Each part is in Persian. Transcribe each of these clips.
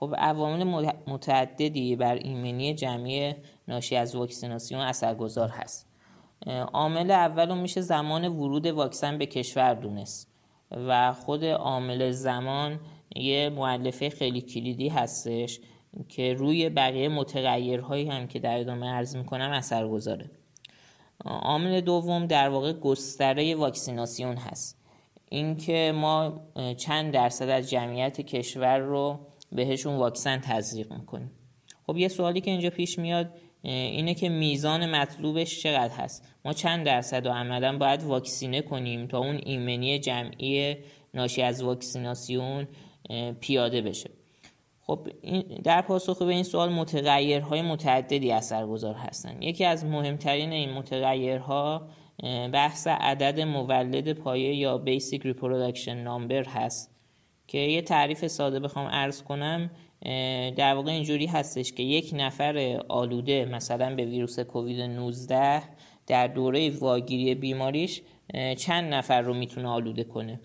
خب عوامل متعددی بر ایمنی جمعی ناشی از واکسیناسیون اثرگذار هست. عامل اول میشه زمان ورود واکسن به کشور دونست و خود عامل زمان یه معلفه خیلی کلیدی هستش که روی بقیه متغیرهایی هم که در ادامه عرض می‌کنم اثر گذاره عامل دوم در واقع گستره واکسیناسیون هست. اینکه ما چند درصد از جمعیت کشور رو بهشون واکسن تزریق می‌کنیم خب یه سوالی که اینجا پیش میاد اینه که میزان مطلوبش چقدر هست؟ ما چند درصد و عملا باید واکسینه کنیم تا اون ایمنی جمعی ناشی از واکسیناسیون پیاده بشه؟ خب در پاسخ به این سوال متغیرهای متعددی اثرگذار هستند. یکی از مهمترین این متغیرها بحث عدد مولد پایه یا Basic Reproduction Number هست. که یه تعریف ساده بخوام عرض کنم در واقع اینجوری هستش که یک نفر آلوده مثلا به ویروس کووید 19 در دوره واگیری بیماریش چند نفر رو می‌تونه آلوده کنه.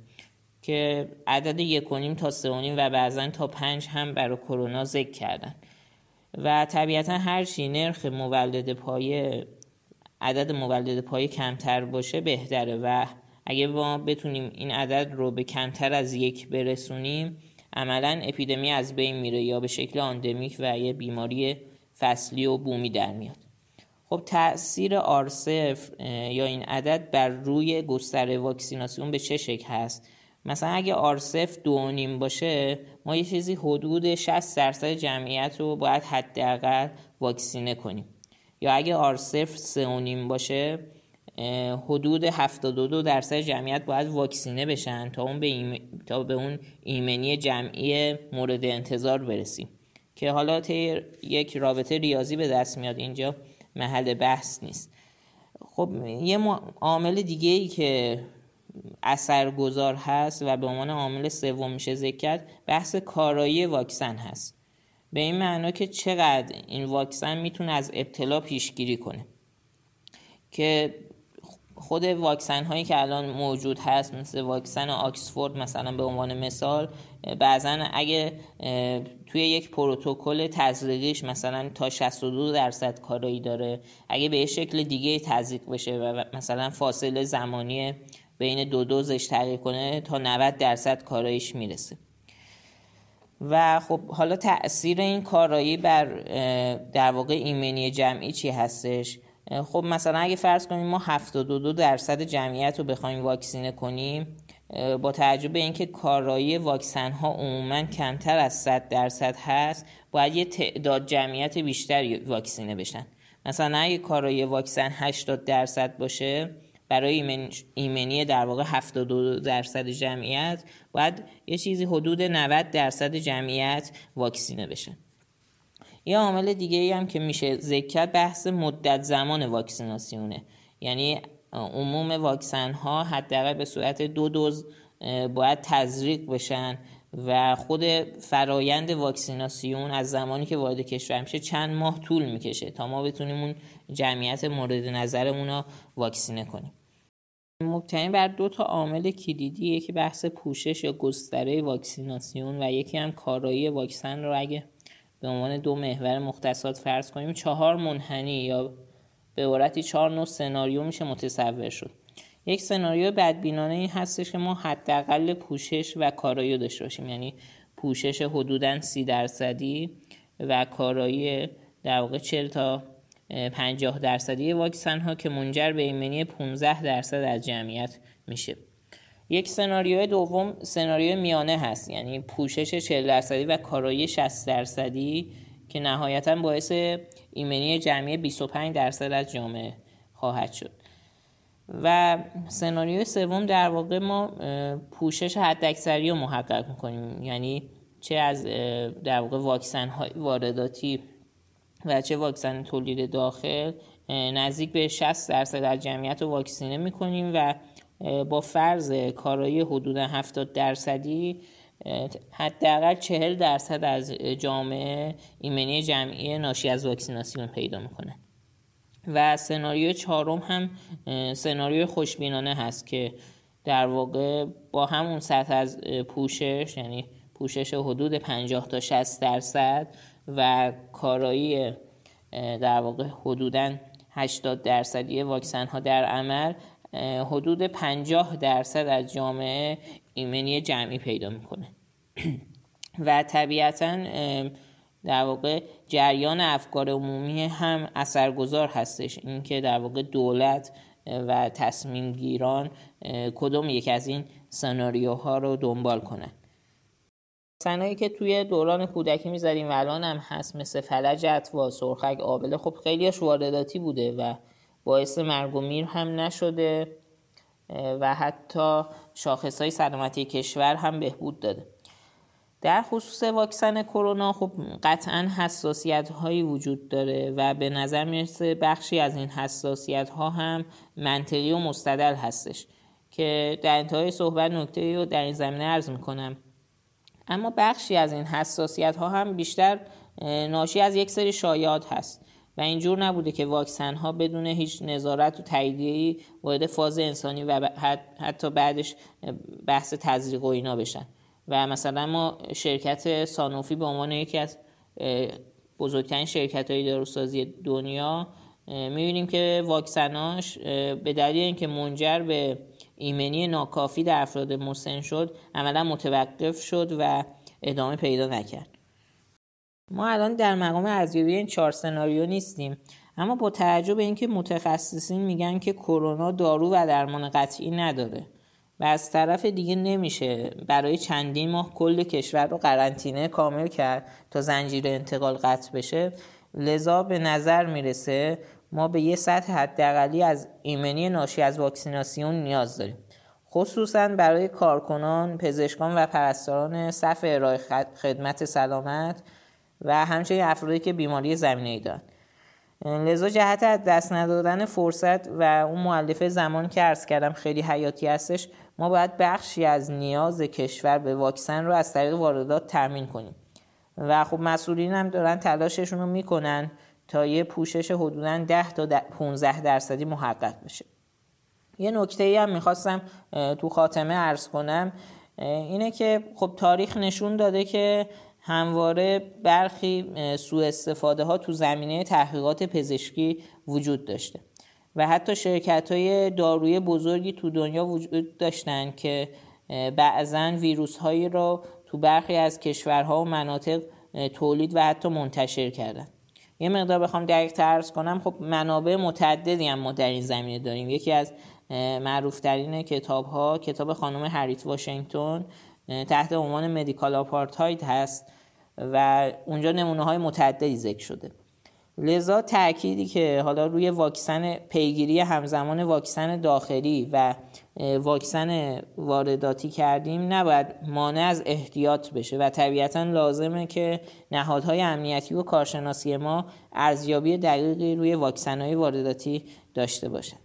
که عدد یک تا سه و بعضا تا پنج هم برای کرونا ذکر کردن. و طبیعتا هر چی نرخ مولد پایه عدد مولد پایه کمتر باشه بهتره و اگه ما بتونیم این عدد رو به کمتر از یک برسونیم عملا اپیدمی از بین میره یا به شکل آندمیک و یه بیماری فصلی و بومی در میاد. خب تاثیر آرسف یا این عدد بر روی گستره واکسیناسیون به چه شکل هست؟ مثلا اگه آرسف دو نیم باشه ما یه چیزی حدود 60 درصد جمعیت رو باید حداقل واکسینه کنیم. یا اگه آرسف سه و نیم باشه حدود 72 درصد جمعیت باید واکسینه بشن تا اون به, تا به اون ایمنی جمعی مورد انتظار برسیم. که حالا یک رابطه ریاضی به دست میاد اینجا محل بحث نیست. خب یه عامل دیگه ای که اثرگذار هست و به عنوان عامل سوم میشه ذکر بحث کارایی واکسن هست. به این معنا که چقدر این واکسن می‌تونه از ابتلا پیشگیری کنه. که خود واکسن هایی که الان موجود هست مثل واکسن آکسفورد مثلا به عنوان مثال بعضا اگه توی یک پروتکل تزریقیش مثلا تا 62 درصد کارایی داره اگه به شکل دیگه تزریق بشه و مثلا فاصله زمانی بین دو دوزش تغییر کنه تا 90 درصد کاراییش می‌رسه. و خب حالا تاثیر این کارایی بر در واقع ایمنی جمعی چی هستش؟ خب مثلا اگه فرض کنیم ما 72 درصد جمعیت رو بخوایم واکسینه کنیم با توجه به اینکه کارایی واکسن ها عموما کمتر از 100 درصد هست باید یه تعداد جمعیت بیشتری واکسینه بشن. مثلا اگه کارایی واکسن 80 درصد باشه برای ایمنی در واقع 72 درصد جمعیت باید یه چیزی حدود 90 درصد جمعیت واکسینه بشن یه عامل دیگه ای هم که میشه ذکر بحث مدت زمان واکسیناسیونه. یعنی عموم واکسن ها حداقل به صورت دو دوز باید تزریق بشن و خود فرایند واکسیناسیون از زمانی که وارد کشور میشه چند ماه طول می‌کشه تا ما بتونیم اون جمعیت مورد نظرمون رو واکسینه کنیم. مبتنی بر دو تا عامل کلیدی که بحث پوشش یا گستره واکسیناسیون و یکی هم کارایی واکسن رو اگه به عنوان دو محور مختصات فرض کنیم چهار منحنی یا به عبارتی چهار نوع سناریو میشه متصور شد. یک سناریو بدبینانه این هستش که ما حداقل پوشش و کارایی داشته باشیم. یعنی پوشش حدودا سی درصدی و کارایی در واقع 40 تا 50 درصدی واکسن ها که منجر به ایمنی 15 درصد از جمعیت میشه. یک سناریو دوم سناریو میانه هست یعنی پوشش 40 درصدی و کارایی 60 درصدی که نهایتا باعث ایمنی جمعی 25 درصد از جامعه خواهد شد. و سناریو سوم در واقع ما پوشش حداکثری رو محقق می‌کنیم. یعنی چه از در واقع واکسن های وارداتی و چه واکسن تولید داخل نزدیک به 60 درصد از جمعیت رو واکسینه می‌کنیم و با فرض کارایی حدود 70 درصدی حداقل 40 درصد از جامعه ایمنی جمعی ناشی از واکسیناسیون پیدا می‌کنه. و سناریو چهارم هم سناریو خوشبینانه هست که در واقع با همون سطح از پوشش یعنی پوشش حدود 50 تا 60 درصد و کارایی در واقع حدودا 80 درصدی واکسن ها در عمل حدود 50 درصد از جامعه ایمنی جمعی پیدا می‌کنه. و طبیعتا در واقع جریان افکار عمومی هم اثرگذار هستش. اینکه در واقع دولت و تصمیم گیران کدوم یک از این سناریوها رو دنبال کنن. سنایی که توی دوران کودکی می‌ذاریم و الان هم هست مثل فلج و سرخک آبله خب خیلیش وارداتی بوده و باعث مرگ و میر هم نشده و حتی شاخص های سلامتی کشور هم بهبود داده. در خصوص واکسن کرونا خب قطعا حساسیت هایی وجود داره و به نظر می‌رسه بخشی از این حساسیت ها هم منطقی و مستدل هستش که در انتهای صحبت نکته رو در این زمینه عرض می‌کنم. اما بخشی از این حساسیت ها هم بیشتر ناشی از یک سری شایعات هست. و اینجور نبوده که واکسن ها بدون هیچ نظارت و تاییدیه‌ای وارد فاز انسانی و حتی بعدش بحث تزریق و اینا بشن. و مثلا ما شرکت سانوفی به عنوان یکی از بزرگترین شرکت های داروسازی دنیا می‌بینیم که واکسناش به دلیل اینکه منجر به ایمنی ناکافی در افراد مسن شد عملا متوقف شد و ادامه پیدا نکرد. ما الان در مقام ارزیابی این چهار سناریو نیستیم. اما با توجه به اینکه متخصصین میگن که کرونا دارو و درمان قطعی نداره و از طرف دیگه نمیشه برای چندین ماه کل کشور رو قرنطینه کامل کرد تا زنجیره انتقال قطع بشه لذا به نظر می‌رسه ما به یه سطح حداقلی از ایمنی ناشی از واکسیناسیون نیاز داریم. خصوصا برای کارکنان، پزشکان و پرستاران صف ارائه خدمت سلامت و همچنین افرادی که بیماری زمینه ای دارن. لذا جهت از دست ندادن فرصت و اون معلفه زمان که عرض کردم خیلی حیاتی هستش ما باید بخشی از نیاز کشور به واکسن رو از طریق واردات تامین کنیم. و خب مسئولین هم دارن تلاششون رو می‌کنن تا یه پوشش حدودا 10 تا 15 درصدی محقق بشه. یه نکته ای هم می‌خواستم تو خاتمه عرض کنم اینه که خب تاریخ نشون داده که همواره برخی سوء استفاده ها تو زمینه تحقیقات پزشکی وجود داشته. و حتی شرکت های داروی بزرگی تو دنیا وجود داشتن که بعضا ویروس هایی را تو برخی از کشورها و مناطق تولید و حتی منتشر کردن. یه مقدار بخوام دقیق ترس کنم خب منابع متعددی هم ما در این زمینه داریم. یکی از معروفترین کتاب ها کتاب خانم هریت واشنگتن تحت عنوان مدیکال آپارتاید هست و اونجا نمونه های متعددی ذکر شده. لذا تأکیدی که حالا روی واکسن پیگیری همزمان واکسن داخلی و واکسن وارداتی کردیم نباید مانع از احتیاط بشه و طبیعتا لازمه که نهادهای امنیتی و کارشناسی ما ارزیابی دقیقی روی واکسن های وارداتی داشته باشه